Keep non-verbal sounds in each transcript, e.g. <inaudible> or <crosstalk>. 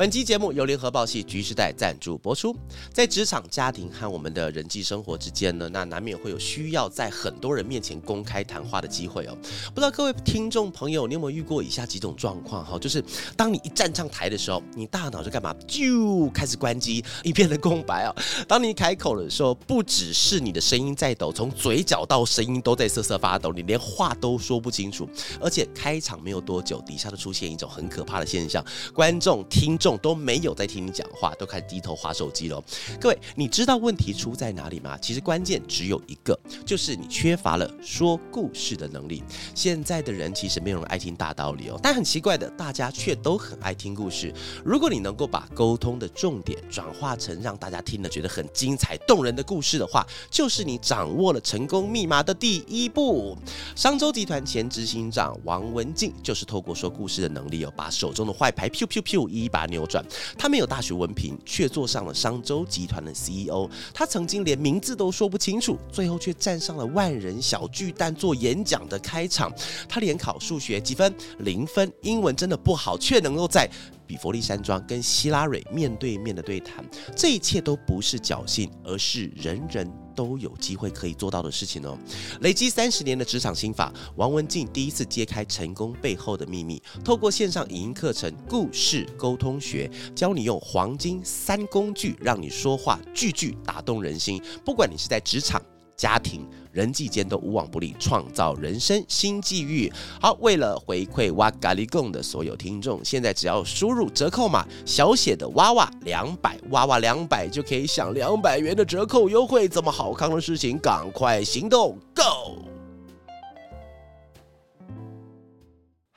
本期节目由联合报系局时代赞助播出。在职场、家庭和我们的人际生活之间呢，那难免会有需要在很多人面前公开谈话的机会哦。不知道各位听众朋友，你有没有遇过以下几种状况哈？就是当你一站上台的时候，你大脑就干嘛？就开始关机，一片的空白哦。当你开口的时候，不只是你的声音在抖，从嘴角到声音都在瑟瑟发抖，你连话都说不清楚。而且开场没有多久，底下就出现一种很可怕的现象：观众、听众。都没有在听你讲话，都开始低头划手机了。各位，你知道问题出在哪里吗？其实关键只有一个，就是你缺乏了说故事的能力。现在的人其实没有人爱听大道理哦，但很奇怪的，大家却都很爱听故事。如果你能够把沟通的重点转化成让大家听了觉得很精彩动人的故事的话，就是你掌握了成功密码的第一步。商周集团前执行长王文静就是透过说故事的能力哦，把手中的坏牌咻咻咻一把扭。扭转，他没有大学文凭，却做上了商周集团的 CEO。他曾经连名字都说不清楚，最后却站上了万人小巨蛋做演讲的开场。他连考数学几分？零分。英文真的不好，却能够在。比佛利山庄跟希拉蕊面对面的对谈，这一切都不是侥幸，而是人人都有机会可以做到的事情哦。累积三十年的职场心法，王文静第一次揭开成功背后的秘密，透过线上影音课程《故事沟通学》，教你用黄金三工具，让你说话句句打动人心。不管你是在职场、家庭。人际间都无往不利，创造人生新际遇。好，为了回馈哇咖喱贡的所有听众，现在只要输入折扣码小写的哇哇两百哇哇两百，就可以享两百元的折扣优惠。这么好康的事情，赶快行动，Go！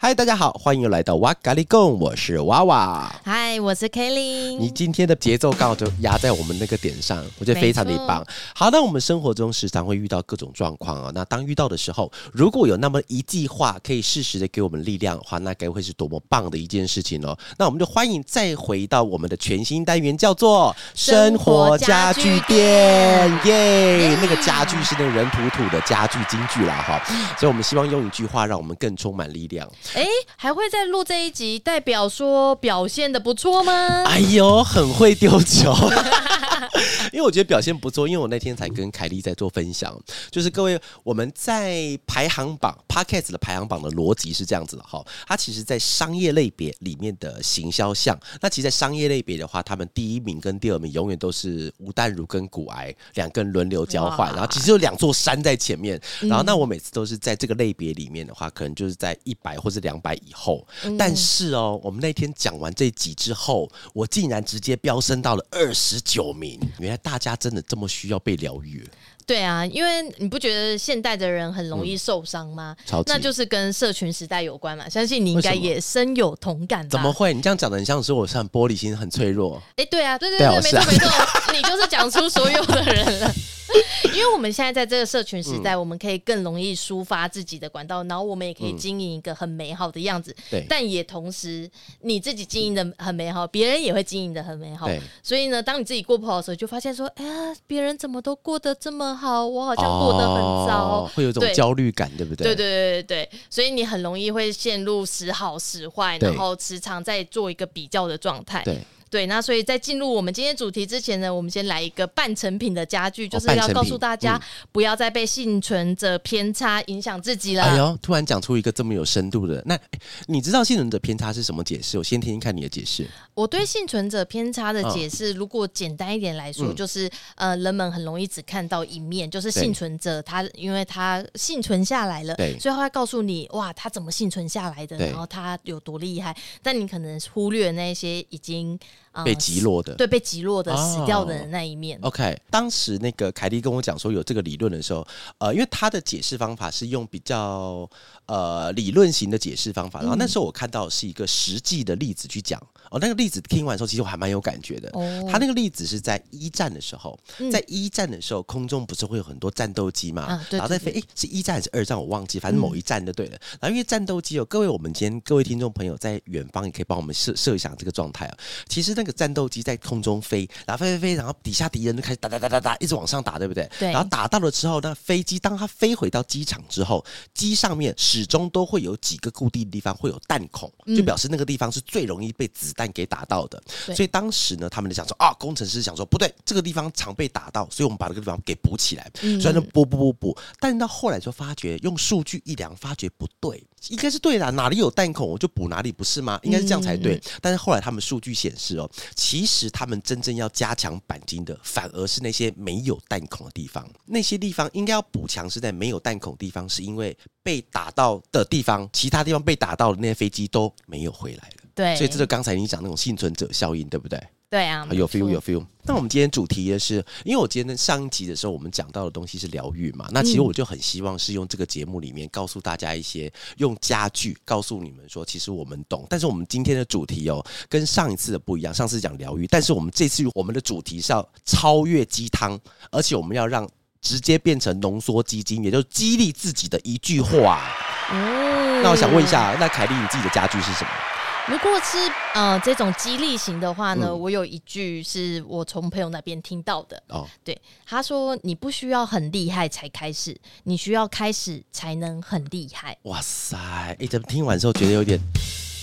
嗨，大家好，欢迎又来到哇咖喱贡，我是娃娃。嗨，我是 Kelly。你今天的节奏刚好就压在我们那个点上，我觉得非常的棒。好，那我们生活中时常会遇到各种状况啊，那当遇到的时候，如果有那么一句话可以适时的给我们力量的话，那该会是多么棒的一件事情哦。那我们就欢迎再回到我们的全新单元，叫做生活家具店，耶！那个家具是那个人土土的家具金句啦，哈。所以我们希望用一句话让我们更充满力量。哎，还会再录这一集，代表说表现的不错吗？哎呦，很会丢球，<laughs> 因为我觉得表现不错。因为我那天才跟凯莉在做分享，就是各位我们在排行榜 Podcast 的排行榜的逻辑是这样子的哈。它其实，在商业类别里面的行销项，那其实，在商业类别的话，他们第一名跟第二名永远都是吴淡如跟古癌两个人轮流交换，然后其实有两座山在前面。然后，那我每次都是在这个类别里面的话，可能就是在一百或者。两百以后，但是哦，我们那天讲完这集之后，我竟然直接飙升到了二十九名。原来大家真的这么需要被疗愈。对啊，因为你不觉得现代的人很容易受伤吗？那就是跟社群时代有关嘛。相信你应该也深有同感。怎么会？你这样讲的很像是我是很玻璃心、很脆弱。哎，对啊，对对对，没错没错，<laughs> 你就是讲出所有的人了。<laughs> 因为我们现在在这个社群时代，我们可以更容易抒发自己的管道，然后我们也可以经营一个很美好的样子。对，但也同时你自己经营的很美好，别人也会经营的很美好。所以呢，当你自己过不好的时候，就发现说，哎呀，别人怎么都过得这么。好，我好像过得很糟，会有种焦虑感，对不对？对对对对对，所以你很容易会陷入时好时坏，然后时常在做一个比较的状态。对。对，那所以在进入我们今天主题之前呢，我们先来一个半成品的家具，就是要告诉大家，不要再被幸存者偏差影响自己了。哎呦，突然讲出一个这么有深度的，那你知道幸存者偏差是什么解释？我先听听看你的解释。我对幸存者偏差的解释，如果简单一点来说，就是呃，人们很容易只看到一面，就是幸存者他因为他幸存下来了，所以他会告诉你哇，他怎么幸存下来的，然后他有多厉害，但你可能忽略那些已经。啊被击落的。对被击落的死掉的那一面。OK，当时那个凯莉跟我讲说有这个理论的时候，呃，因为他的解释方法是用比较呃理论型的解释方法，然后那时候我看到是一个实际的例子去讲，哦，那个例子听完之后，其实我还蛮有感觉的。哦他那个例子是在一战的时候，嗯在一战的时候，空中不是会有很多战斗机嘛？啊对然后在飞，对诶，是一战还是二战？我忘记，反正某一战就对了。然后因为战斗机哦，各位我们今天各位听众朋友在远方也可以帮我们设设想这个状态啊。其实那个战斗机在空中飞，然后飞飞飞，然后底下敌人就开始打打打打打，一直往上打，对不对？对然后打到了之后，那飞机当它飞回到机场之后，机上面始终都会有几个固定的地方会有弹孔，嗯就表示那个地方是最容易被子弹给打到的。对所以当时呢，他们就想说啊，工程师想说不对，这个地方常被打到，所以我们把这个地方给补起来。嗯所以就补补补补，但是到后来就发觉用数据一量，发觉不对，应该是对的，哪里有弹孔我就补哪里，不是吗？应该是这样才对。嗯但是后来他们数据显示哦，其实他们真正要加强钣金的，反而是那些没有弹孔的地方。那些地方应该要补强是在没有弹孔的地方，是因为被打到的地方，其他地方被打到的那些飞机都没有回来了。对，所以这就刚才你讲那种幸存者效应，对不对？对啊，有 feel 有 feel。那我们今天主题的是，因为我今天上一集的时候，我们讲到的东西是疗愈嘛，那其实嗯我就很希望是用这个节目里面告诉大家一些用家具告诉你们说，其实我们懂。但是我们今天的主题哦，跟上一次的不一样，上次讲疗愈，但是我们这次我们的主题是要超越鸡汤，而且我们要让直接变成浓缩基金，也就是激励自己的一句话。哦那我想问一，下，那凯莉你自己的家具是什么？如果是呃这种激励型的话呢，嗯我有一句是我从朋友那边听到的，哦，对，他说你不需要很厉害才开始，你需要开始才能很厉害。哇塞！你、怎么听完之后觉得有点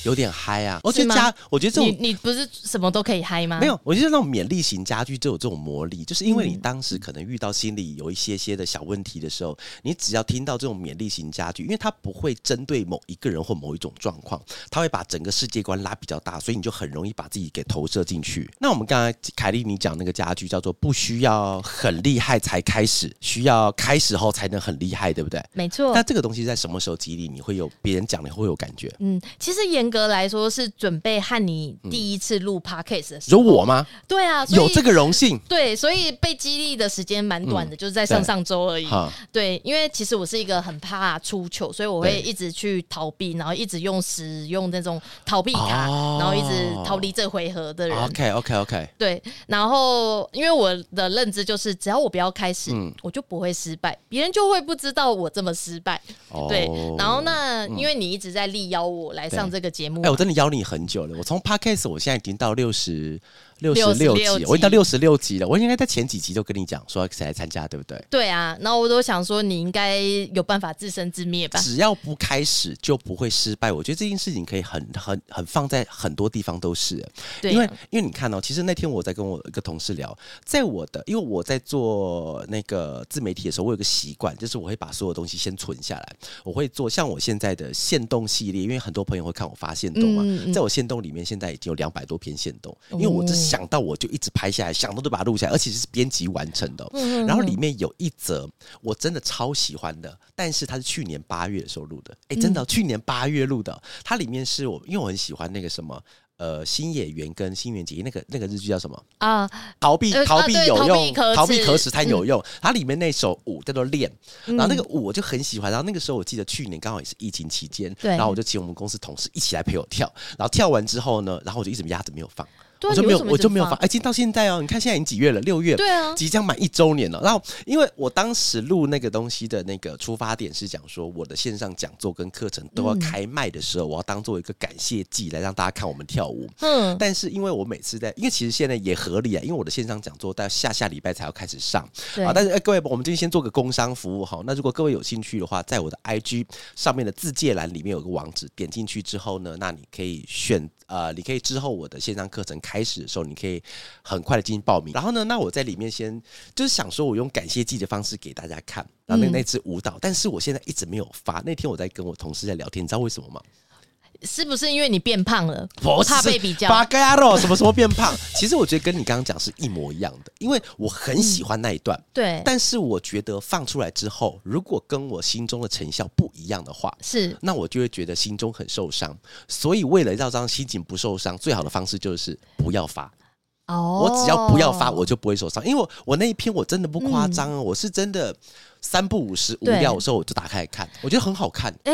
有点嗨啊？我觉是吗得家，我觉得这种。你不是什么都可以嗨吗？没有，我觉得那种勉励型家具就有这种魔力，就是因为你嗯当时可能遇到心里有一些些的小问题的时候，你只要听到这种勉励型家具，因为它不会针对某一个人或某一种状况，它会把整个世界观拉比较大，所以你就很容易把自己给投射进去。那我们刚才凯莉你讲那个家具叫做不需要很厉害才开始，需要开始后才能很厉害，对不对？没错那。这个东西在什么时候激励你会有别人讲你会有感觉？嗯，其实严格来说是准备和你第一次录 podcast 的时有。我吗？对啊，有这个荣幸。对，所以被激励的时间蛮短的，就是在上上周而已。对，因为其实我是一个很怕出糗，所以我会一直去逃避，然后一直用使用那种逃避卡，哦然后一直逃离这回合的人。OK OK OK，对，然后因为我的认知就是，只要我不要开始，嗯我就不会失败，别人就会不知道我这么失败。哦对，然后那、因为你一直在力邀我来上这个节目哎、嘛，我真的邀你很久了。我从 Podcast 我现在已经到六十六十六集66了，我已经到六十六集了。我应该在前几集就跟你讲说谁来参加，对不对？对啊，然后我都想说你应该有办法自生自灭吧？只要不开始就不会失败。我觉得这件事情可以很很很放在很多地方都是。对啊、因为因为你看哦，其实那天我在跟我一个同事聊，在我的因为我在做那个自媒体的时候，我有个习惯，就是我会把所有东西先存下来。我会做像我现在的限动系列，因为很多朋友会看我发现动嘛，嗯嗯在我限动里面现在已经有两百多篇限动，因为我只想到我就一直拍下来，想到就把它录下来，而且是编辑完成的然后里面有一则我真的超喜欢的，但是它是去年八月的时候录的，哎、真嗯的哦、去年八月录的哦，它里面是我因为我很喜欢那个什么。呃，新演员跟新垣结衣那个那个日剧叫什么？啊，逃避呃逃避有用，可逃避耻可耻才有用。它里面那首舞叫做《恋》，嗯然后那个舞我就很喜欢。然后那个时候我记得去年刚好也是疫情期间，对然后我就请我们公司同事一起来陪我跳。然后跳完之后呢，然后我就一直压着没有放，我就没有我就没有发。哎，今到现在哦，你看现在已经几月了？六月。对啊，即将满一周年了，然后因为我当时录那个东西的那个出发点是讲说，我的线上讲座跟课程都要嗯开卖的时候，我要当做一个感谢祭来让大家看我们跳舞。嗯，但是因为我每次在，因为其实现在也合理啊，因为我的线上讲座到下下礼拜才要开始上对啊。但是、哎各位，我们今天先做个工商服务哈。那如果各位有兴趣的话，在我的 IG 上面的自介栏里面有个网址，点进去之后呢，那你可以选呃，你可以之后我的线上课程开始的时候，你可以很快的进行报名。然后呢，那我在里面先就是想说我用感谢祭的方式给大家看，然后那嗯那支舞蹈，但是我现在一直没有发。那天我在跟我同事在聊天，你知道为什么吗？是不是因为你变胖了，怕被比较？八嘎呀肉什么什么变胖？<laughs> 其实我觉得跟你刚刚讲是一模一样的，因为我很喜欢那一段，<laughs> 对，但是我觉得放出来之后，如果跟我心中的成效不一样的话，是那我就会觉得心中很受伤。所以为了要让心情不受伤，最好的方式就是不要发。哦，我只要不要发，我就不会受伤。因为我我那一篇我真的不夸张啊，我是真的三不五时无对聊的时候我就打开来看，我觉得很好看。哎，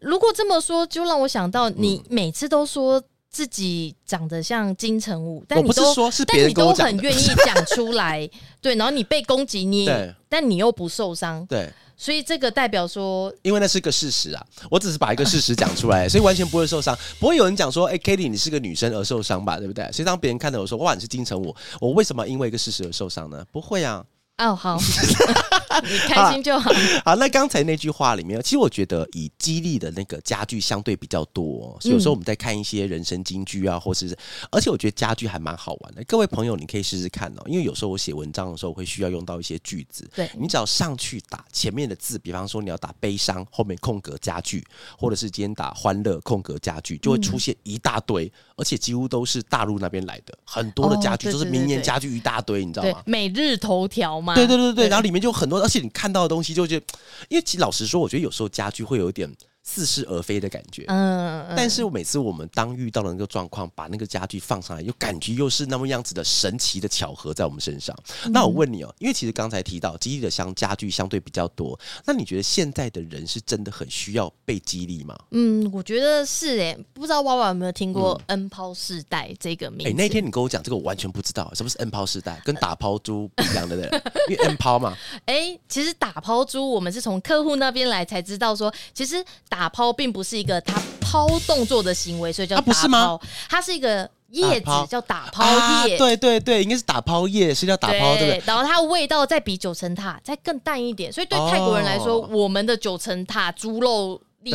如果这么说，就让我想到你每次都说自己长得像金城武，但我不是你都说是别人但你都很愿意 <laughs> 讲出来，对，然后你被攻击，你对但你又不受伤，对。所以这个代表说，因为那是个事实啊，我只是把一个事实讲出来，所以完全不会受伤，不会有人讲说，哎、k a t i e 你是个女生而受伤吧，对不对？所以当别人看到我说，哇，你是金城武，我为什么因为一个事实而受伤呢？不会啊。哦，好，<laughs> 你开心就好，好，那刚才那句话里面，其实我觉得以激励的那个家具相对比较多、所以有时候我们在看一些人生金句啊，或是，而且我觉得家具还蛮好玩的。各位朋友，你可以试试看哦，因为有时候我写文章的时候会需要用到一些句子，对你只要上去打前面的字，比方说你要打悲伤，后面空格家具，或者是今天打欢乐空格家具，就会出现一大堆，而且几乎都是大陆那边来的，很多的家具都是明年家具一大堆，你知道吗？，对每日头条嘛，对对对对，然后里面就有很多，而且你看到的东西就觉得，因为其实老实说，我觉得有时候家具会有一点似是而非的感觉。嗯，嗯，但是每次我们当遇到了那个状况，把那个家具放上来，又感觉又是那么样子的神奇的巧合在我们身上。嗯那我问你哦，因为其实刚才提到激励的相家具相对比较多，那你觉得现在的人是真的很需要被激励吗？嗯，我觉得是诶，不知道娃娃有没有听过“ “N 抛世代”这个名哎、字？那天你跟我讲这个，我完全不知道什么是 N 抛世代，跟打抛猪不一样的，人？因为 N 抛嘛，<laughs> 哎、其实打抛猪，我们是从客户那边来才知道说，其实打抛并不是一个它抛动作的行为，所以叫啊不打是吗？抛，它是一个叶子叫打抛啊，叶。对对对，应该是打抛叶，是叫打抛，对不对？然后它的味道再比九层塔再更淡一点，所以对泰国人来说，哦。我们的九层塔猪肉粒，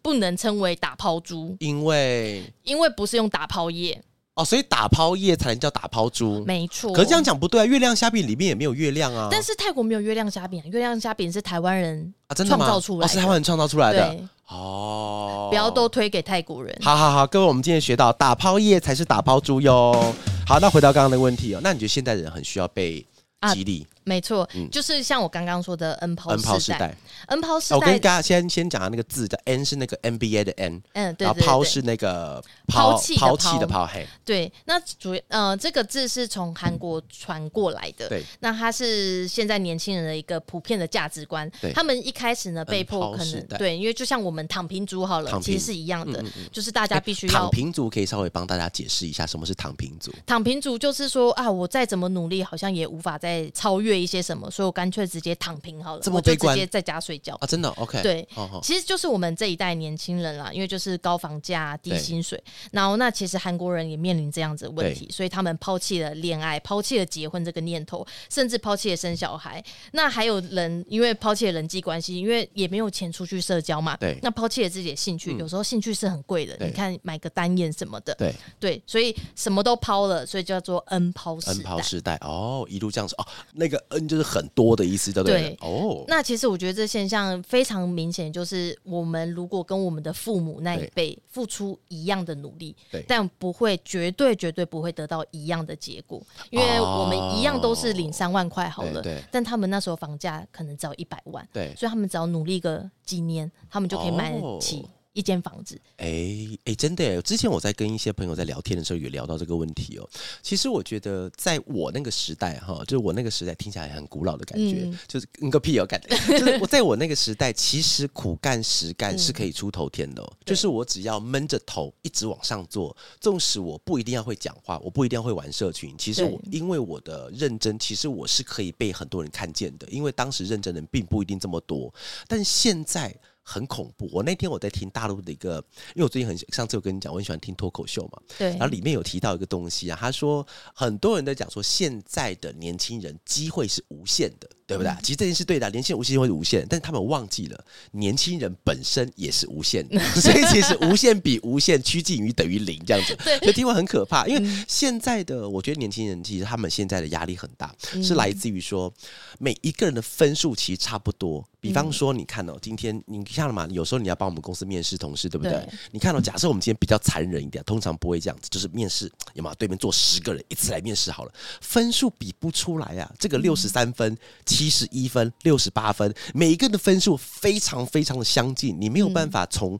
不能称为打抛猪，因为因为不是用打抛叶，哦，所以打抛叶才能叫打抛珠。没错。可是这样讲不对啊，月亮虾饼里面也没有月亮啊。但是泰国没有月亮虾饼啊，月亮虾饼是台湾人啊，真的吗？创造出来哦，的是台湾人创造出来的。哦，不要都推给泰国人。好好好，各位，我们今天学到打抛叶才是打抛珠哟。好，那回到刚刚的问题哦，那你觉得现代人很需要被啊激励？没错，嗯。就是像我刚刚说的 N 抛 N 抛时时代。代，，N 抛时代我跟代，大家先先讲的那个字的 N 是那个 NBA 的 N，嗯，对然后对对。抛是那个抛弃抛弃的抛抛，嘿，对。那主呃，这个字是从韩国传过来的，对，那它是现在年轻人的一个普遍的价值观。对。他们一开始呢，被迫可能对，因为就像我们躺平族好了，其实是一样的就是大家必须要躺平族可以稍微帮大家解释一下什么是躺平族。躺平族就是说啊，我再怎么努力，好像也无法再超越一些什么，所以我干脆直接躺平好了，我就直接在家睡觉。啊，真的，OK，对其实就是我们这一代年轻人啦，因为就是高房价、低薪水，然后那其实韩国人也面临这样子的问题，所以他们抛弃了恋爱，抛弃了结婚这个念头，甚至抛弃了生小孩。那还有人因为抛弃了人际关系，因为也没有钱出去社交嘛，对那抛弃了自己的兴趣，嗯有时候兴趣是很贵的，你看买个单眼什么的，对对，所以什么都抛了，所以叫做 N 抛时，N 代。抛时代哦，一路这样子哦，那个 N 就是很多的意思，对不对？对哦，那其实我觉得这现象非常明显，就是我们如果跟我们的父母那一辈付出一样的努力对，但不会绝对绝对不会得到一样的结果，因为我们一样都是领三万块好了，对对。但他们那时候房价可能只要一百万，对，所以他们只要努力个几年，他们就可以买哦得起一间房子。哎哎，真的耶！之前我在跟一些朋友在聊天的时候，也聊到这个问题哦。其实我觉得，在我那个时代哈，就是我那个时代听起来很古老的感觉，嗯就是嗯个屁有感觉。就是我在我那个时代，其实苦干实干嗯是可以出头天的、就是我只要闷着头一直往上做，纵使我不一定要会讲话，我不一定要会玩社群，其实我因为我的认真，其实我是可以被很多人看见的。因为当时认真的人并不一定这么多，但现在。很恐怖！我那天我在听大陆的一个，因为我最近很上次有跟你讲，我很喜欢听脱口秀嘛，对然后里面有提到一个东西啊，他说很多人在讲说现在的年轻人机会是无限的，对不对？其实这件事对的，年轻人无限会是无限，但是他们忘记了年轻人本身也是无限的，<laughs> 所以其实无限比无限趋近于等于零这样子，所以听完很可怕。因为现在的我觉得年轻人其实他们现在的压力很大，是来自于说每一个人的分数其实差不多。比方说，你看哦，今天你看了嘛？有时候你要帮我们公司面试同事，对不对？对你看到、假设我们今天比较残忍一点，通常不会这样子，就是面试有没有对面坐十个人一次来面试好了，分数比不出来啊。这个六十三分、七十一分、六十八分，每一个人的分数非常非常的相近，你没有办法从。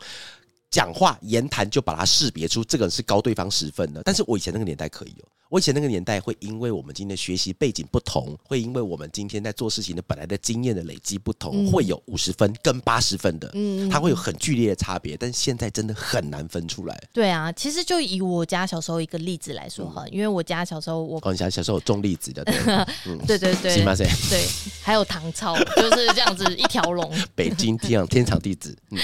讲话言谈就把它识别出这个人是高对方十分的，但是我以前那个年代可以哦，我以前那个年代会因为我们今天的学习背景不同，会因为我们今天在做事情的本来的经验的累积不同，会有五十分跟八十分？的，嗯它会有很剧烈的差别，但是现在真的很难分出来。对啊，其实就以我家小时候一个例子来说哈，因为我家小时候我，哦，你小小时候有种栗子的，对，<laughs> 对对对。还有唐朝 <laughs> 就是这样子一条龙，北京天长天长地久，嗯，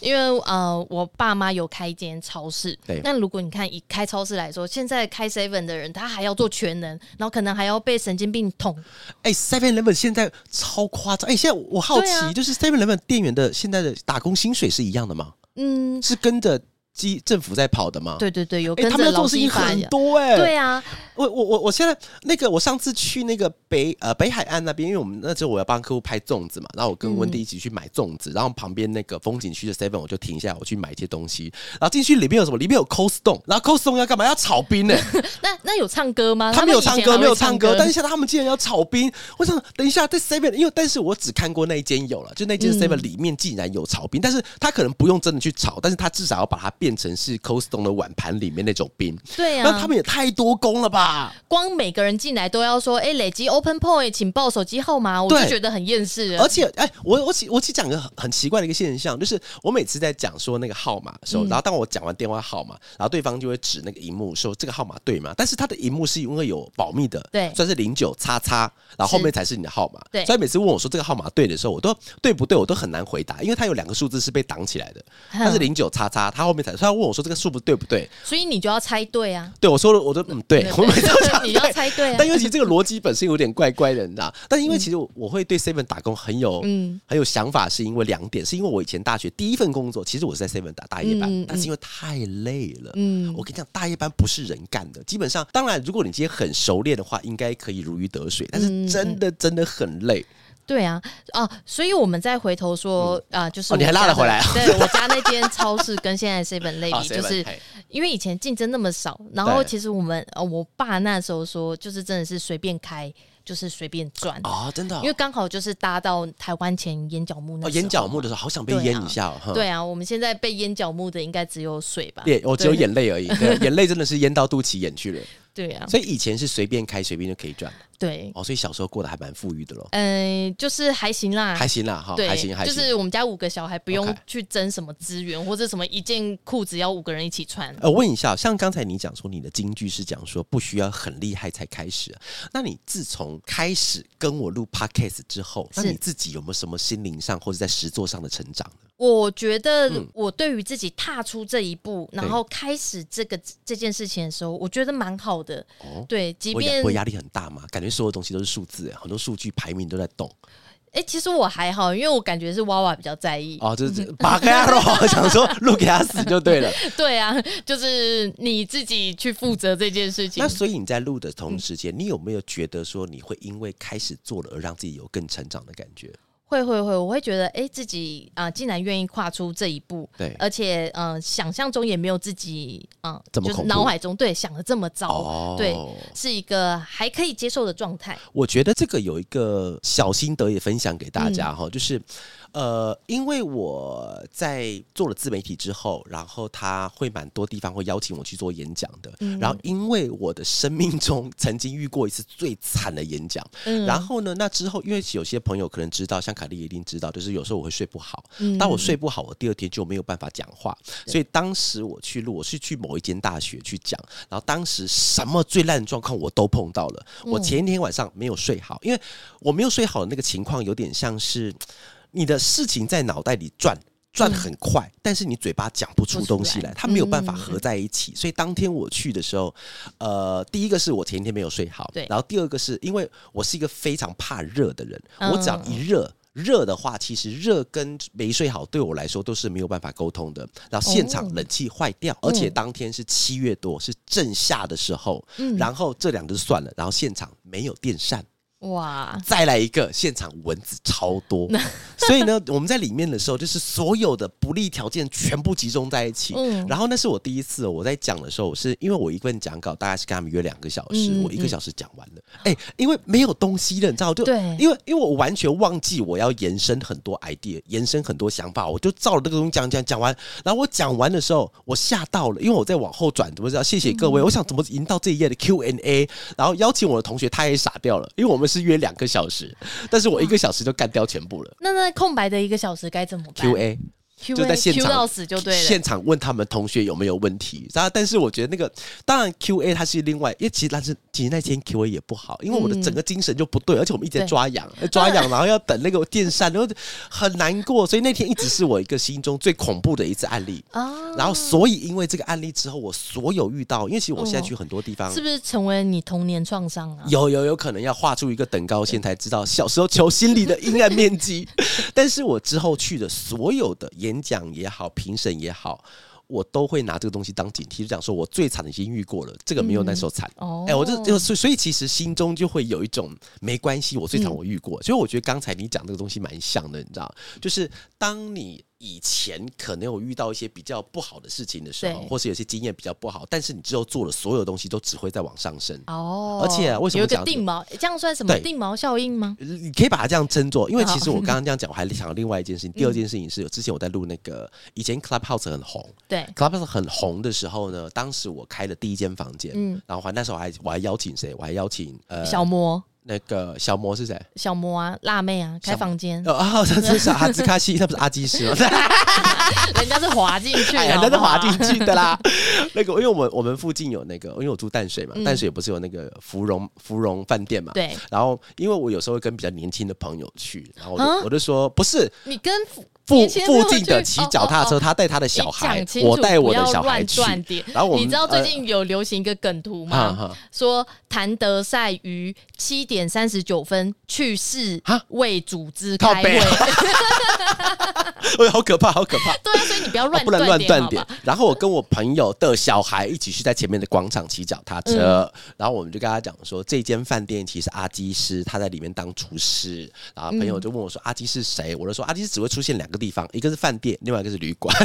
因为呃，我爸妈有开一间超市。对。那如果你看以开超市来说，现在开 seven 的人，他还要做全能，然后可能还要被神经病捅。哎，Seven Eleven 现在超夸张，哎，现在我好奇，啊就是 Seven Eleven 店员的现在的打工薪水是一样的吗？嗯，是跟着基政府在跑的吗？对对对，有哎、跟着劳他们要做事情很。多哎、对啊，我我我我现在那个，我上次去那个北呃北海岸那边，因为我们那时候我要帮客户拍粽子嘛，然后我跟温迪一起去买粽子，然后旁边那个风景区的 Seven 我就停下来，我去买一些东西，然后进去里面有什么？里面有 Cold Stone，然后 Cold Stone 要干嘛？要炒冰呢、<laughs> 那那有唱歌吗？他们有唱歌，没有唱歌，歌，但是现在他们竟然要炒冰。我想等一下在 Seven，因为但是我只看过那一间有了，就那间嗯 Seven 里面竟然有炒冰，但是他可能不用真的去炒，但是他至少要把它变成是 Cold Stone 的碗盘里面那种冰。对啊，那他们也太多工了吧？光每个人进来都要说，哎、累积 Open Point，请报手机号码，我就觉得很厌世了。而且，哎，我我其我其实讲个很很奇怪的一个现象，就是我每次在讲说那个号码的时候，嗯。然后当我讲完电话号码，然后对方就会指那个荧幕说这个号码对吗？但是他的荧幕是因为有保密的，对。算是零九叉叉，然后后面才是你的号码，对。所以每次问我说这个号码对的时候，我都对不对，我都很难回答，因为他有两个数字是被挡起来的，它是零九叉叉，他后面才他问我说这个数不对不对？所以你就要猜对啊，对我说了，我说嗯对，我每 <laughs> 你要。猜对啊但。因为其实这个逻辑本身有点怪怪的，你知道？但因为其实我我会对 Seven 打工很有嗯很有想法，是因为两点，是因为我以前大学第一份工作，其实我是在 Seven 打大夜班，但是因为太累了。嗯我跟你讲，大夜班不是人干的。基本上，当然，如果你今天很熟练的话，应该可以如鱼得水。但嗯是真的真的很累。对啊，啊，所以我们再回头说啊，就是哦你还拉了回来啊对我家那间超市跟现在 <laughs> seven 类啊比，就是因为以前竞争那么少，然后其实我们呃，我爸那时候说，就是真的是随便开，就是随便赚。哦，真的哦、因为刚好就是搭到台湾前眼角木那眼角木的时候好想被对啊淹一下哦。哼对啊，我们现在被淹角木的应该只有水吧？眼我只有眼泪而已，对 <laughs> 眼泪真的是淹到肚脐眼去了。对啊，所以以前是随便开随便就可以赚对，哦，所以小时候过得还蛮富裕的喽。嗯、就是还行啦，还行啦，哈，对，还行还行。就是我们家五个小孩不用去争什么资源或者什么一件裤子要五个人一起穿。呃，问一下，像刚才你讲说你的京剧是讲说不需要很厉害才开始，那你自从开始跟我录 podcast 之后，那你自己有没有什么心灵上或者在实作上的成长呢？我觉得嗯我对于自己踏出这一步，然后开始这个这件事情的时候，我觉得蛮好的。哦，对，即便我压力很大嘛，感觉所有东西都是数字，很多数据排名都在动。哎、其实我还好，因为我感觉是娃娃比较在意。哦，就是 <laughs> 把开咯，<laughs> 想说录给他死就对了。<laughs> 对啊，就是你自己去负责这件事情那。所以你在录的同时间，你有没有觉得说你会因为开始做了而让自己有更成长的感觉？会会会，我会觉得，哎、自己啊、竟然愿意跨出这一步，对而且，嗯、想象中也没有自己，嗯、就是这么脑海中对想的这么糟，哦对，是一个还可以接受的状态。我觉得这个有一个小心得也分享给大家嗯哈、就是呃，因为我在做了自媒体之后，然后他会蛮多地方会邀请我去做演讲的，嗯然后因为我的生命中曾经遇过一次最惨的演讲，嗯然后呢，那之后因为有些朋友可能知道，像凯莉一定知道，就是有时候我会睡不好，嗯当我睡不好，我第二天就没有办法讲话，所以当时我去录，我是去某一间大学去讲，然后当时什么最烂的状况我都碰到了。我前一天晚上没有睡好，因为我没有睡好的那个情况有点像是你的事情在脑袋里转。转很快，但是你嘴巴讲不出东西来，它没有办法嗯合在一起。所以当天我去的时候，呃，第一个是我前一天没有睡好，对然后第二个是因为我是一个非常怕热的人，嗯我只要一热。热的话，其实热跟没睡好对我来说都是没有办法沟通的。然后现场哦冷气坏掉，而且当天是七月多，是正夏的时候，嗯然后这两个就算了，然后现场没有电扇。哇，再来一个，现场蚊子超多，<laughs> 所以呢，我们在里面的时候，就是所有的不利条件全部集中在一起。嗯然后那是我第一次，我在讲的时候，我是因为我一份讲稿大概是跟他们约两个小时，嗯我一个小时讲完了。哎、因为没有东西了，你知道，就对因为因为我完全忘记我要延伸很多 idea，延伸很多想法，我就照着这个东西讲讲讲完。然后我讲完的时候，我吓到了，因为我在往后转，怎么知道？谢谢各嗯位，我想怎么赢到这一页的 Q&A，然后邀请我的同学，他也傻掉了，因为我们是约两个小时，但是我一个小时就干掉全部了。那那空白的一个小时该怎么办 Q&A？Q 就在现场到死就对了。现场问他们同学有没有问题，然后但是我觉得那个当然 Q A 它是另外，因为其实但是其实那天 Q A 也不好，因为我的整个精神就不对，而且我们一直在抓痒，抓痒，<laughs> 然后要等那个电扇，然后很难过，所以那天一直是我一个心中最恐怖的一次案例。啊，然后，所以因为这个案例之后，我所有遇到，因为其实我现在去很多地方，是不是成为你童年创伤啊？有有有可能要画出一个等高线才知道小时候求心理的阴暗面积。<laughs> 但是我之后去的所有的演讲也好，评审也好。我都会拿这个东西当警惕，就讲说我最惨的已经遇过了，这个没有那时候惨。哦哎、我就就所以所以其实心中就会有一种没关系，我最惨我遇过，所以我觉得刚才你讲这个东西蛮像的，你知道，就是当你以前可能有遇到一些比较不好的事情的时候，或是有些经验比较不好，但是你之后做了所有东西都只会在往上升。哦，而且啊为什么有一个讲定锚？这样算什么定锚效应吗？你可以把它这样称作，因为其实我刚刚这样讲，我 <laughs> 还想到另外一件事情。第二件事情是有之前我在录那个以前 Clubhouse 很红对，，Clubhouse 很红的时候呢，当时我开了第一间房间，嗯然后还那时候还我还邀请谁？我还邀请呃小魔那个小魔是谁？小魔啊，辣妹啊，开房间，哦啊，<laughs> 这是小阿兹卡西，那不是阿基师吗？<laughs> 人家是滑进去的，哎呀，那是滑进去的啦。<laughs> 那个，因为我们我们附近有那个，因为我住淡水嘛，嗯淡水不是有那个芙蓉芙蓉饭店嘛？。对，然后，因为我有时候会跟比较年轻的朋友去，然后我就、啊我就说，不是你跟附附近的骑脚踏车，他带他的小孩我带我的小孩去。然后我们你知道最呃近有流行一个梗图吗？哈说谭德赛于七点三十九分去世哈为组织靠开会，北 <laughs> 哎，好可怕，好可怕。对啊，所以你不要乱哦不能乱，断点？。然后我跟我朋友的小孩一起去在前面的广场骑脚踏车，嗯然后我们就跟他讲说，这间饭店其实阿基师他在里面当厨师，然后朋友就问我说、阿基是谁？我就说阿基师只会出现两个地方，一个是饭店，另外一个是旅馆。<laughs>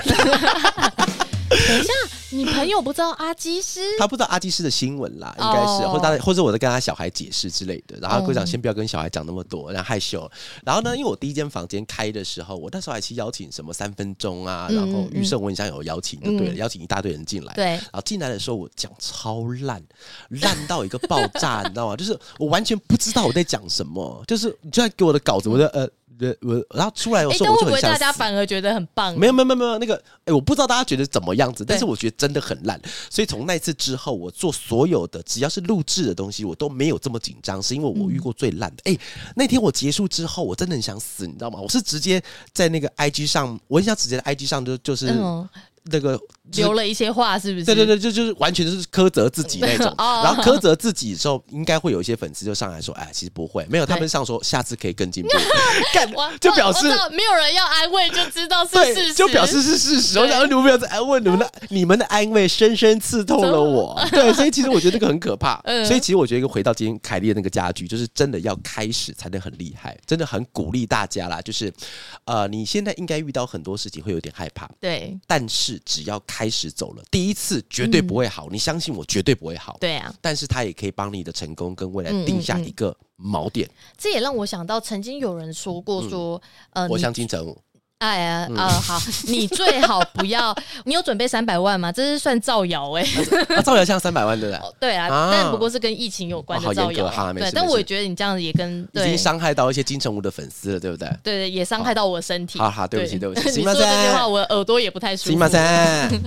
等一下，你朋友不知道阿基师？他不知道阿基师的新闻啦，应该是，哦或者他或者我在跟他小孩解释之类的。然后我讲，嗯先不要跟小孩讲那么多，然后害羞。然后呢，因为我第一间房间开的时候，我那时候还去邀请什么三分钟啊，嗯然后嗯余胜文想有邀请就对了，嗯邀请一大堆人进来。对，然后进来的时候，我讲超烂，烂到一个爆炸，<laughs> 你知道吗？就是我完全不知道我在讲什么，就是你就算给我的稿子，我就呃呃我，然后出来的，时候我但会不会大就很想死。家反而觉得很棒？没有没有没有那个，哎、我不知道大家觉得怎么样子，但是我觉得真的很烂。所以从那次之后，我做所有的只要是录制的东西，我都没有这么紧张，是因为我遇过最烂的。哎、那天我结束之后，我真的很想死，你知道吗？我是直接在那个 IG 上，我很想直接在 IG 上就就是，那个、留了一些话，是不是？对对对，就就是完全就是苛责自己那种。<laughs> 哦然后苛责自己的时候，应该会有一些粉丝就上来说：“哎，其实不会，没有。”他们上说下次可以更进步，<laughs> 干就表示没有人要安慰，就知道是事实，，就表示是事实。我想你们不要再安慰你们的，<laughs> 你们的安慰深深刺痛了我。对，所以其实我觉得这个很可怕。嗯所以其实我觉得回到今天凯莉的那个家具，就是真的要开始才能很厉害，真的很鼓励大家啦。就是呃，你现在应该遇到很多事情会有点害怕，对但是只要开始走了，第一次绝对不会好，你相信我，绝对不会好。对啊，但是他也可以帮你的成功跟未来嗯定下嗯嗯一个锚点。这也让我想到，曾经有人说过说，呃，我你相金城，哎呀，嗯呃，好，你最好不要，你有准备三百万吗？这是算造谣哎。<laughs> 啊，造谣像三百万对不对？哦对啊，啊但不过是跟疫情有关的造谣严格好。没对但我也觉得你这样子也跟已对经伤害到一些金城武的粉丝了，对不对？对对，也伤害到我的身体。好好对不起对不起 <laughs> 你说这句话，我耳朵也不太舒服。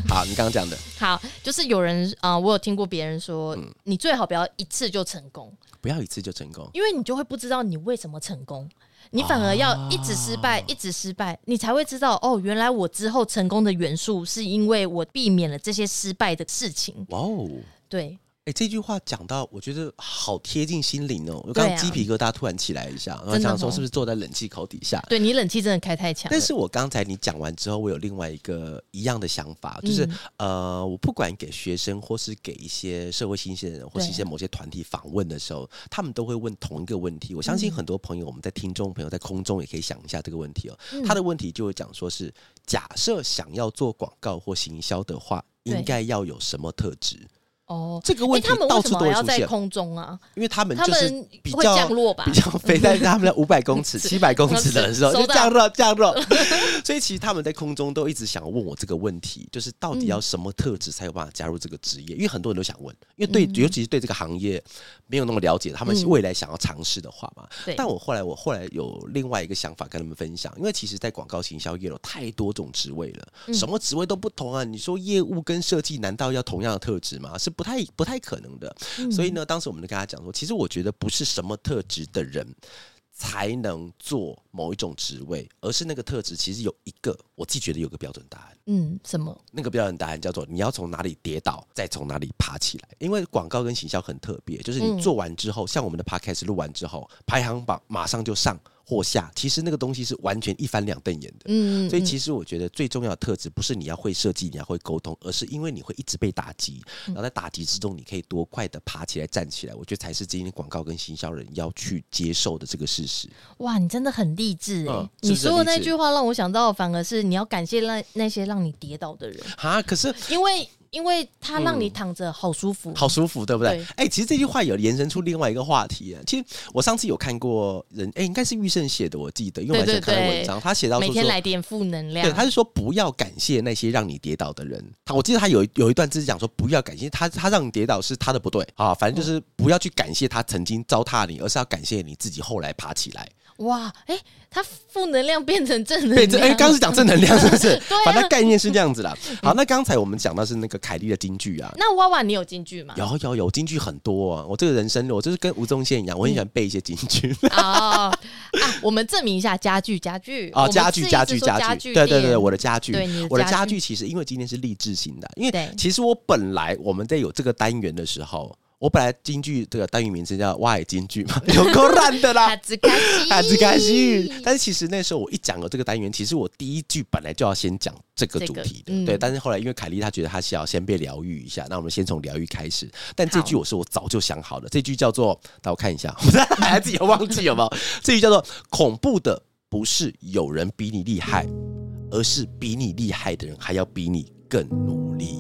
好，你刚刚讲的，<laughs> 好，就是有人啊、呃我有听过别人说，嗯你最好不要一次就成功，不要一次就成功。因为你就会不知道你为什么成功。你反而要一直失败，啊一直失败，你才会知道哦，原来我之后成功的元素是因为我避免了这些失败的事情。哇哦，对，哎，这句话讲到，我觉得好贴近心灵哦。我刚鸡皮疙瘩突然起来一下，然后想说哦是不是坐在冷气口底下？对你冷气真的开太强，但是我刚才你讲完之后，我有另外一个一样的想法，就是、嗯呃，我不管给学生或是给一些社会新鲜人，或是一些某些团体访问的时候，他们都会问同一个问题。我相信嗯很多朋友，我们在听众朋友在空中也可以想一下这个问题哦。嗯他的问题就会讲说是，假设想要做广告或行销的话，对应该要有什么特质？哦，这个问题到处都会出现，在空中啊？因为他们他就是们比较降落吧比？较 <laughs> 飞在他们的 <laughs> 五百公尺、七百公尺的时候就降落降落，<laughs> 所以其实他们在空中都一直想问我这个问题，就是到底要什么特质才有办法加入这个职业？因为很多人都想问，因为对，嗯尤其是对这个行业没有那么了解，他们是未来想要尝试的话嘛。对，但我后来我后来有另外一个想法跟他们分享，因为其实，在广告行销业有太多种职位了，嗯什么职位都不同啊。你说业务跟设计，难道要同样的特质吗？是不太不太可能的。嗯所以呢，当时我们就跟他讲说，其实我觉得不是什么特质的人才能做某一种职位，而是那个特质其实有一个，我自己觉得有个标准答案。嗯，什么？那个标准答案叫做你要从哪里跌倒，再从哪里爬起来。因为广告跟行销很特别，就是你嗯做完之后，像我们的 podcast 录完之后，排行榜马上就上或下，其实那个东西是完全一翻两瞪眼的。嗯，所以嗯其实我觉得最重要的特质不是你要会设计，你要会沟通，而是因为你会一直被打击，嗯然后在打击之中，你可以多快的爬起来、站起来。我觉得才是今天广告跟行销人要去接受的这个事实。哇，你真的很励志哎、你说的那句话让我想到，反而是你要感谢那那些让你跌倒的人，啊，可是因为因为它让你嗯躺着好舒服，好舒服，对不对对？哎、其实这句话有延伸出另外一个话题啊。其实我上次有看过人，哎、应该是玉胜写的，我记得，因为我还想对对对看他文章，他写到每天。来点负能量。对，他是说不要感谢那些让你跌倒的人。他我记得他有有一段字是讲说不要感谢他，他让你跌倒是他的不对啊，反正就是不要去感谢他曾经糟蹋你，而是要感谢你自己后来爬起来。哇，哎、他负能量变成正能，量，这哎，刚刚是讲正能量是不是？<laughs> 对啊反正概念是这样子啦。<laughs> 好，那刚才我们讲到是那个凯莉的京剧啊。那娃娃，你有京剧吗？有有有，京剧很多啊！我这个人生，我就是跟吴宗宪一样，我很喜欢背一些金句。哦 <laughs> 啊，我们证明一下家具，家具哦，家具家具家家具，对对对，店我的家具，我的家具其实因为今天是励志型的，因为其实我本来我们在有这个单元的时候，我本来京剧这个单元名称叫“挖海京剧”嘛，<laughs> 有够烂的啦 <laughs> 哈。但是其实那时候我一讲了这个单元，其实我第一句本来就要先讲这个主题的，嗯对。但是后来因为凯莉她觉得她是要先被疗愈一下，那我们先从疗愈开始。但这句我是我早就想好了，这句叫做，那我看一下，我 <laughs> 还自己忘记有没有？这句叫做“恐怖的不是有人比你厉害，而是比你厉害的人还要比你更努力”。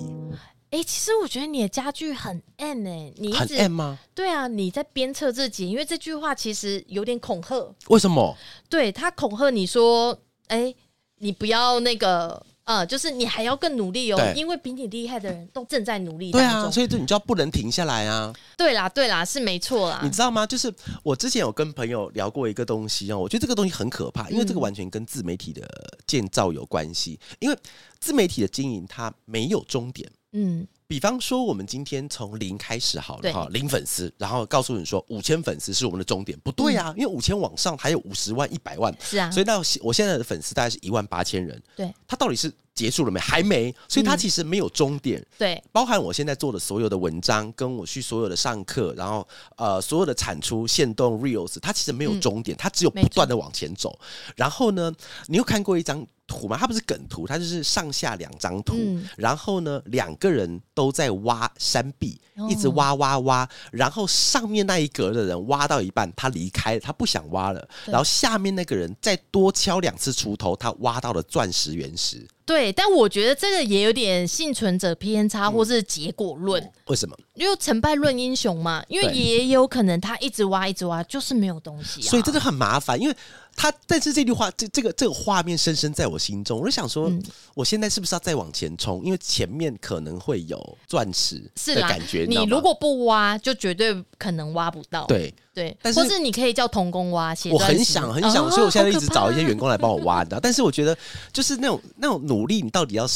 哎、其实我觉得你的家具很 M 哎、很直 M 吗？对啊，你在鞭策自己，因为这句话其实有点恐吓，为什么？对他恐吓你说，哎、你不要那个。呃，就是你还要更努力哦对，因为比你厉害的人都正在努力对啊，所以这你就要不能停下来啊！对啦，对啦，是没错啦你。知道吗？就是我之前有跟朋友聊过一个东西啊，我觉得这个东西很可怕，因为这个嗯完全跟自媒体的建造有关系。因为自媒体的经营它没有终点。嗯，比方说，我们今天从零开始好了哈，零粉丝，然后告诉你说五千粉丝是我们的终点，不对啊，因为五千往上还有五十万、一百万，是啊，所以那我现在的粉丝大概是一万八千人，对。他到底是结束了没？还没，所以它嗯。其实没有终点。对，包含我现在做的所有的文章，跟我去所有的上课，然后呃所有的产出、现动 reels，它其实没有终点，它只有不断的往前走。然后呢，你有看过一张图嘛？它不是梗图，它就是上下两张图。嗯然后呢，两个人都在挖山壁，哦一直挖挖挖。然后上面那一格的人挖到一半，他离开了，他不想挖了。然后下面那个人再多敲两次锄头，他挖到了钻石原石。对，但我觉得这个也有点幸存者偏嗯差，或是结果论，为什么？因为成败论英雄嘛。因为也有可能他一直挖，一直挖，就是没有东西啊。所以真的很麻烦，因为他，但是这句话，这这个这个画面深深在我心中，我就想说，嗯我现在是不是要再往前冲？因为前面可能会有钻石是的感觉，你如果不挖，就绝对可能挖不到。对对，但是或是你可以叫童工挖，写我很想很想，哦所以我现在一直找一些员工来帮我挖，你知道？但是我觉得，就是那种那种努力，你到底要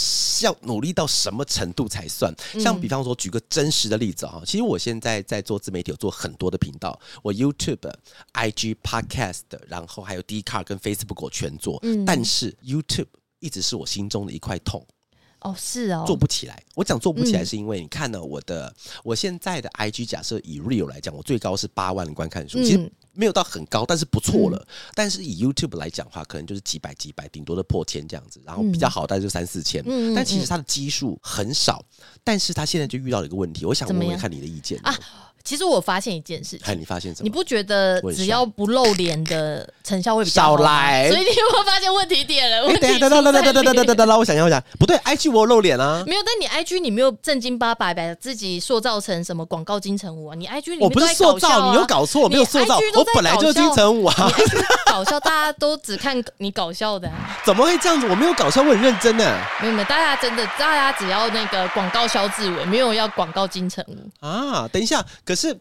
要努力到什么程度才算？像嗯比方说，举个真实的例子哈，其实我现在在做自媒体，有做很多的频道，我 YouTube、IG、Podcast，然后还有 d c a r 跟 Facebook 我全做，嗯但是 YouTube 一直是我心中的一块痛。哦，是哦，做不起来。我讲做不起来，是因为你看呢，我的我现在的 IG 假设以 Real 来讲，我最高是八万观看数，其实没有到很高，但是不错了。但是以 YouTube 来讲的话，可能就是几百几百，顶多的破千这样子。然后比较好，大概就三四千。但其实它的基数很少，但是他现在就遇到了一个问题，我想问问看你的意见啊。其实我发现一件事，哎，你发现什么？你不觉得只要不露脸的成效会比较少来？所以你有没有发现问题点了？等下，等等等等等等等等等等，我想一下，我想不对，IG 我露脸啊，没有。但你 IG 你没有正经八百把自己塑造成什么广告金城武啊？你 IG 里面我不是塑造，你有搞错，没有塑造，我本来就是金城武啊。搞笑，大家都只看你搞笑的，怎么会这样子？我没有搞笑，我很认真的。没有没有，大家真的，大家只要那个广告肖志伟，没有要广告金城武啊。等一下，可是。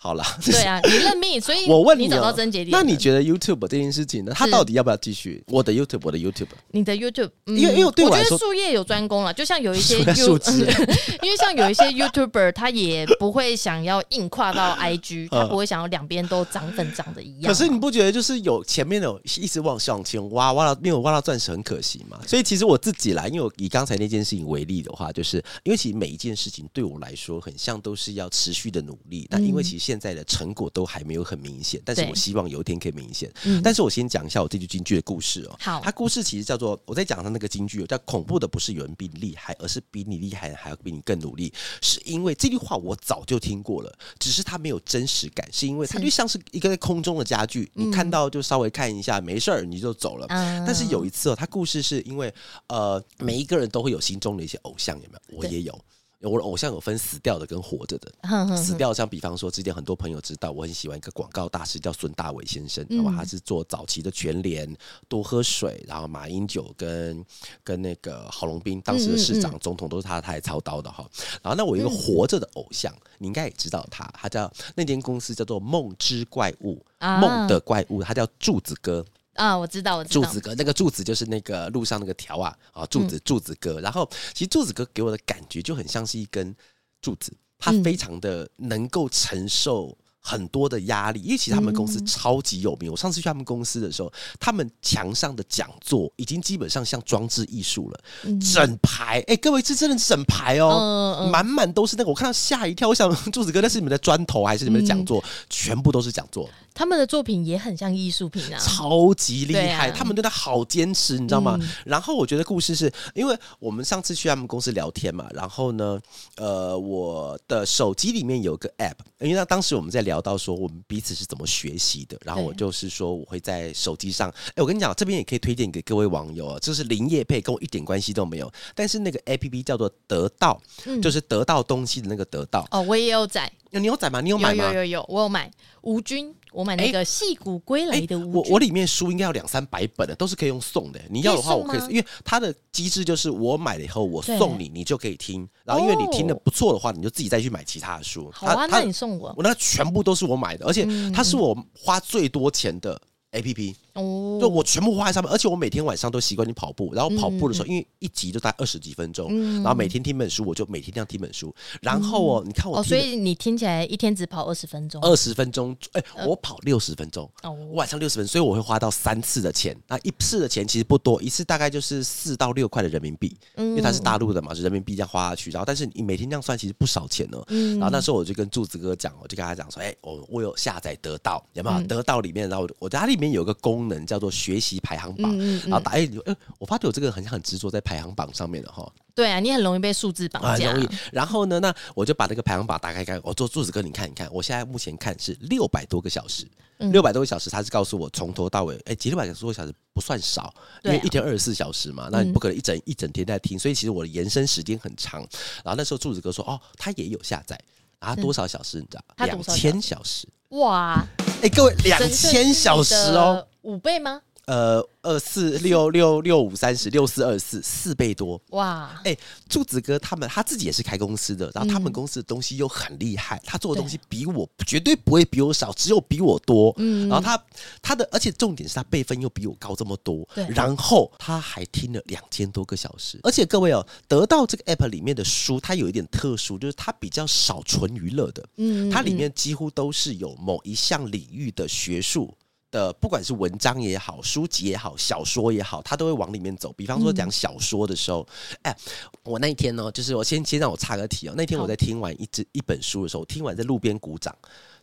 好了，<laughs> 对啊，你认命，所以我问你找到症结点。那你觉得 YouTube 这件事情呢？它到底要不要继续？我的 YouTube，我的 YouTube，你的 YouTube，因为因为对我觉得，术业有专攻了。就像有一些 <laughs> You，<laughs> 因为像有一些 YouTuber，他也不会想要硬跨到 IG，他不会想要两边都涨粉涨的一样。可是你不觉得就是有前面的一直往向前挖，挖到没有挖到钻石很可惜吗？所以其实我自己来，因为我以刚才那件事情为例的话，就是因为其实每一件事情对我来说，很像都是要持续的努力。但因为其实现在的成果。都还没有很明显，但是我希望有一天可以明显。但是我先讲一下我这句京剧的故事哦。好，它故事其实叫做我在讲它那个京剧，叫恐怖的不是有人比你厉害，而是比你厉害还要比你更努力。是因为这句话我早就听过了，只是它没有真实感，是因为它就像是一个在空中的家具，你看到就稍微看一下，没事儿你就走了。但是有一次哦，它故事是因为呃，每一个人都会有心中的一些偶像，有没有？我也有。我的偶像有分死掉的跟活着的，死掉像比方说，之前很多朋友知道，我很喜欢一个广告大师叫孙大伟先生，然后他是做早期的全联多喝水，然后马英九跟跟那个郝龙斌当时的市长总统都是他他来操刀的哈。然后那我一个活着的偶像，你应该也知道他，他叫那间公司叫做梦之怪物，梦的怪物，他叫柱子哥。啊，我知道，我知道。柱子哥，那个柱子就是那个路上那个条啊，啊，柱子，柱子哥。然后，其实柱子哥给我的感觉就很像是一根柱子，他非常的能够承受。很多的压力，因为其实他们公司超级有名。我上次去他们公司的时候，他们墙上的讲座已经基本上像装置艺术了，整排。哎，各位，这真的是整排哦，满满都是那个。我看到吓一跳，我想 <laughs> 柱子哥，那是你们的砖头还是你们的讲座？全部都是讲座。他们的作品也很像艺术品啊，超级厉害。他们对他好坚持，你知道吗？然后我觉得故事是因为我们上次去他们公司聊天嘛，然后呢，呃，我的手机里面有个 app，因为那当时我们在。聊到说我们彼此是怎么学习的，然后我就是说我会在手机上，哎，我跟你讲，这边也可以推荐给各位网友啊，就是林业配，跟我一点关系都没有。但是那个 A P P 叫做得到，就是得到东西的那个得到。哦，我也有载，你有载吗？你有买吗？有有有，我有买。吴军，我买那个戏骨归来的吴我我里面书应该有两三百本的，都是可以用送的。你要的话，我可以，因为它的机制就是我买了以后我送你，你就可以听。然后因为你听的不错的话，你就自己再去买其他的书。好啊，那你送我，我那全部都是我买的，而且它是我花最多钱的 A P P。哦，就我全部花在上面，而且我每天晚上都习惯去跑步，然后跑步的时候，因为一集就大概二十几分钟，然后每天听本书，我就每天这样听本书。然后哦，你看我，哦所以你听起来一天只跑二十分钟，二十分钟，哎，我跑六十分钟，哦，晚上六十分，所以我会花到三次的钱。那一次的钱其实不多，一次大概就是四到六块的人民币，因为它是大陆的嘛，是人民币这样花下去。然后，但是你每天这样算，其实不少钱呢。然后那时候我就跟柱子哥讲，我就跟他讲说，哎，我我有下载得到，有没有？得到里面，然后我它里面有个功能叫做学习。排行榜，然后打哎，哎，我发觉我这个很很执着在排行榜上面的哈。对啊，你很容易被数字绑架。容易。然后呢，那我就把那个排行榜打开看，我做柱子哥，你看，你看，我现在目前看是六百多个小时，六百多个小时，他是告诉我从头到尾，哎，几六百多个小时不算少，因为一天二十四小时嘛，那你不可能一整一整天在听，所以其实我的延伸时间很长。然后那时候柱子哥说，哦，他也有下载，啊，多少小时你知道？两千小时。哇，哎，各位两千小时哦，五倍吗？呃，二四六六六五三十六四二四四倍多哇！哎，柱子哥他们他自己也是开公司的，然后他们公司的东西又很厉害，他做的东西比我绝对不会比我少，只有比我多。嗯，然后他他的，而且重点是他辈分又比我高这么多。对，然后他还听了两千多个小时，而且各位哦，得到这个 app 里面的书，它有一点特殊，就是它比较少纯娱乐的。嗯，它里面几乎都是有某一项领域的学术。的不管是文章也好、书籍也好、小说也好，他都会往里面走。比方说讲小说的时候，哎，我那一天呢，就是我先先让我插个题哦。那天我在听完一只一本书的时候，听完在路边鼓掌，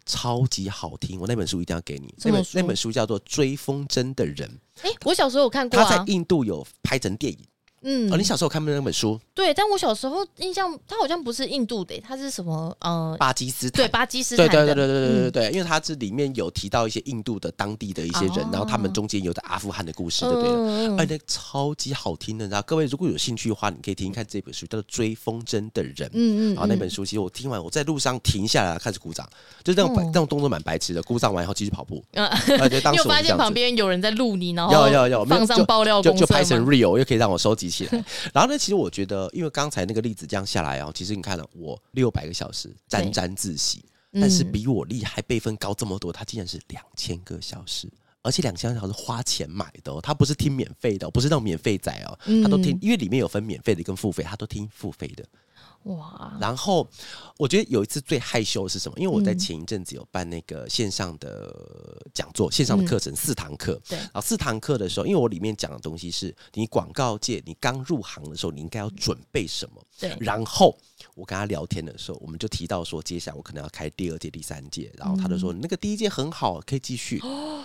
超级好听。我那本书一定要给你，那本那本书叫做《追风筝的人》。哎，我小时候有看过，他在印度有拍成电影。嗯，哦，你小时候看不那本书？对，但我小时候印象，他好像不是印度的，他是什么呃巴基斯坦？对，巴基斯坦。对对对对对对对，因为他这里面有提到一些印度的当地的一些人，然后他们中间有的阿富汗的故事，对不对？而且超级好听的，然后各位如果有兴趣的话，你可以听看这本书，叫做《追风筝的人》。嗯嗯嗯。然后那本书其实我听完，我在路上停下来开始鼓掌，就是那种那种动作蛮白痴的，鼓掌完以后继续跑步。嗯。<laughs> 没有发现旁边有人在录你，然后要要要放上爆料就？就拍成 real，又可以让我收集。起来，然后呢？其实我觉得，因为刚才那个例子这样下来哦，其实你看了我六百个小时沾沾自喜，但是比我厉害辈分高这么多，他竟然是两千个小时，而且两千个小时花钱买的哦，他不是听免费的，不是那种免费仔哦，他都听，因为里面有分免费的跟付费，他都听付费的。哇！然后我觉得有一次最害羞的是什么？因为我在前一阵子有办那个线上的讲座，线上的课程四堂课。对，然后四堂课的时候，因为我里面讲的东西是你广告界你刚入行的时候，你应该要准备什么？对。然后我跟他聊天的时候，我们就提到说，接下来我可能要开第二届、第三届。然后他就说，那个第一届很好，可以继续。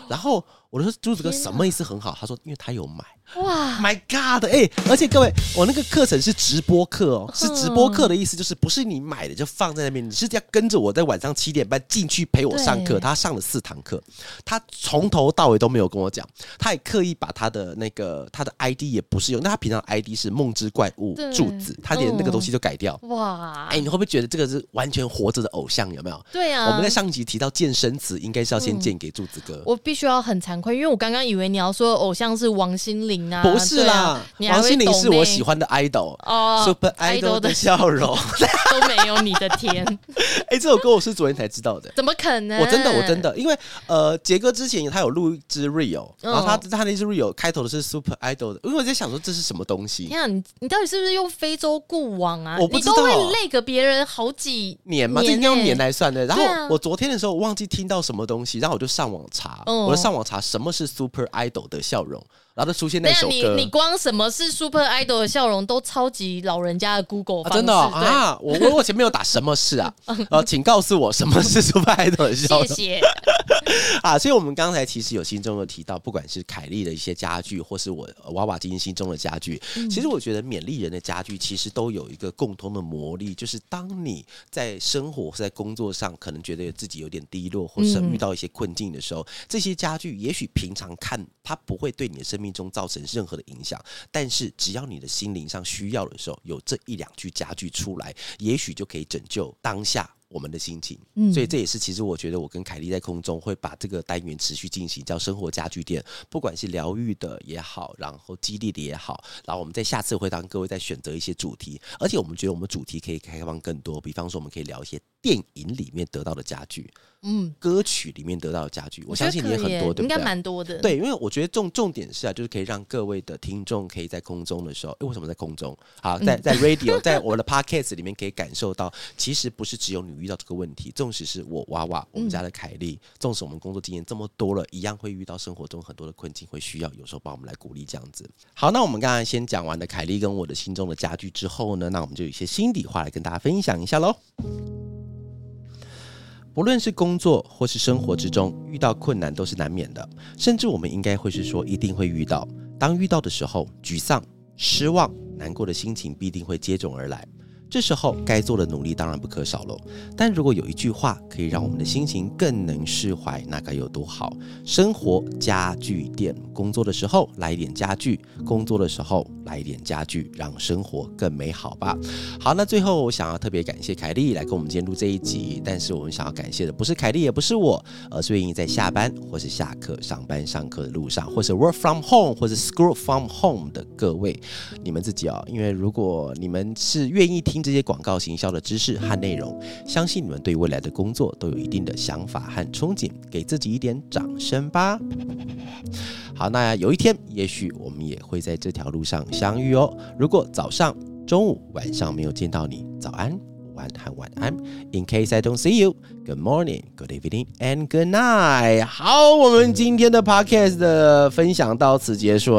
然后我就说，朱子哥什么意思很好？他说，因为他有买。哇，My God！哎，而且各位，我那个课程是直播课哦，是直播课的意思就是不是你买的就放在那边，你是要跟着我在晚上七点半进去陪我上课。他上了四堂课，他从头到尾都没有跟我讲，他也刻意把他的那个他的 ID 也不是用，那他平常 ID 是梦之怪物柱子，他连那个东西都改掉。哇，哎，你会不会觉得这个是完全活着的偶像？有没有？对啊，我们在上集提到健身词，应该是要先建给柱子哥。我必须要很惭愧，因为我刚刚以为你要说偶像是王心凌啊。不是啦，王心凌是我喜欢的 idol 哦，super idol 的笑容 <laughs> 都没有你的甜。<laughs> 哎，这首歌我是昨天才知道的，怎么可能？我真的，我真的，因为呃，杰哥之前他有录一支 real，然后他他那支 real 开头的是 super idol 的，因为我在想说这是什么东西？天啊，你你到底是不是用非洲固网啊？我不知道，累个别人好几年嘛，这应该用年来算的。然后我昨天的时候忘记听到什么东西，然后我就上网查，我就上网查什么是 super idol 的笑容。然后就出现那首歌。你你光什么是 Super Idol 的笑容都超级老人家的 Google 真的啊！我我我前面有打什么事啊？<laughs> 呃，请告诉我什么是 Super Idol 的笑容？谢谢。<laughs> 啊，所以我们刚才其实有心中有提到，不管是凯莉的一些家具，或是我娃娃今天心中的家具，其实我觉得勉励人的家具其实都有一个共通的魔力，就是当你在生活或在工作上可能觉得自己有点低落，或是遇到一些困境的时候，这些家具也许平常看它不会对你的生命中造成任何的影响，但是只要你的心灵上需要的时候，有这一两句家具出来，也许就可以拯救当下。我们的心情，所以这也是其实我觉得我跟凯莉在空中会把这个单元持续进行，叫生活家具店，不管是疗愈的也好，然后激励的也好，然后我们在下次会当各位再选择一些主题，而且我们觉得我们主题可以开放更多，比方说我们可以聊一些电影里面得到的家具，嗯，歌曲里面得到的家具，我相信你也很多，对不对？应该蛮多的，对，因为我觉得重重点是啊，就是可以让各位的听众可以在空中的时候，哎，为什么在空中？好，在在 <laughs> radio，在我的 podcast 里面可以感受到，其实不是只有你遇到这个问题。纵使是我娃娃，我们家的凯莉，纵使我们工作经验这么多了，一样会遇到生活中很多的困境，会需要有时候帮我们来鼓励这样子。好，那我们刚才先讲完了凯莉跟我的心中的家具之后呢，那我们就有一些心底话来跟大家分享一下喽。不论是工作或是生活之中遇到困难都是难免的，甚至我们应该会是说一定会遇到。当遇到的时候，沮丧、失望、难过的心情必定会接踵而来。这时候该做的努力当然不可少喽。但如果有一句话可以让我们的心情更能释怀，那该有多好？生活家具店，工作的时候来一点家具，工作的时候来一点家具，让生活更美好吧。好，那最后我想要特别感谢凯莉来跟我们今天录这一集。但是我们想要感谢的不是凯莉，也不是我，而是愿意在下班或是下课、上班、上课的路上，或是 work from home 或者 school from home 的各位，你们自己哦。因为如果你们是愿意听。这些广告行销的知识和内容，相信你们对未来的工作都有一定的想法和憧憬，给自己一点掌声吧。好，那有一天，也许我们也会在这条路上相遇哦。如果早上、中午、晚上没有见到你，早安。晚安和晚安。In case I don't see you, good morning, good evening, and good night。好，我们今天的 podcast 的分享到此结束。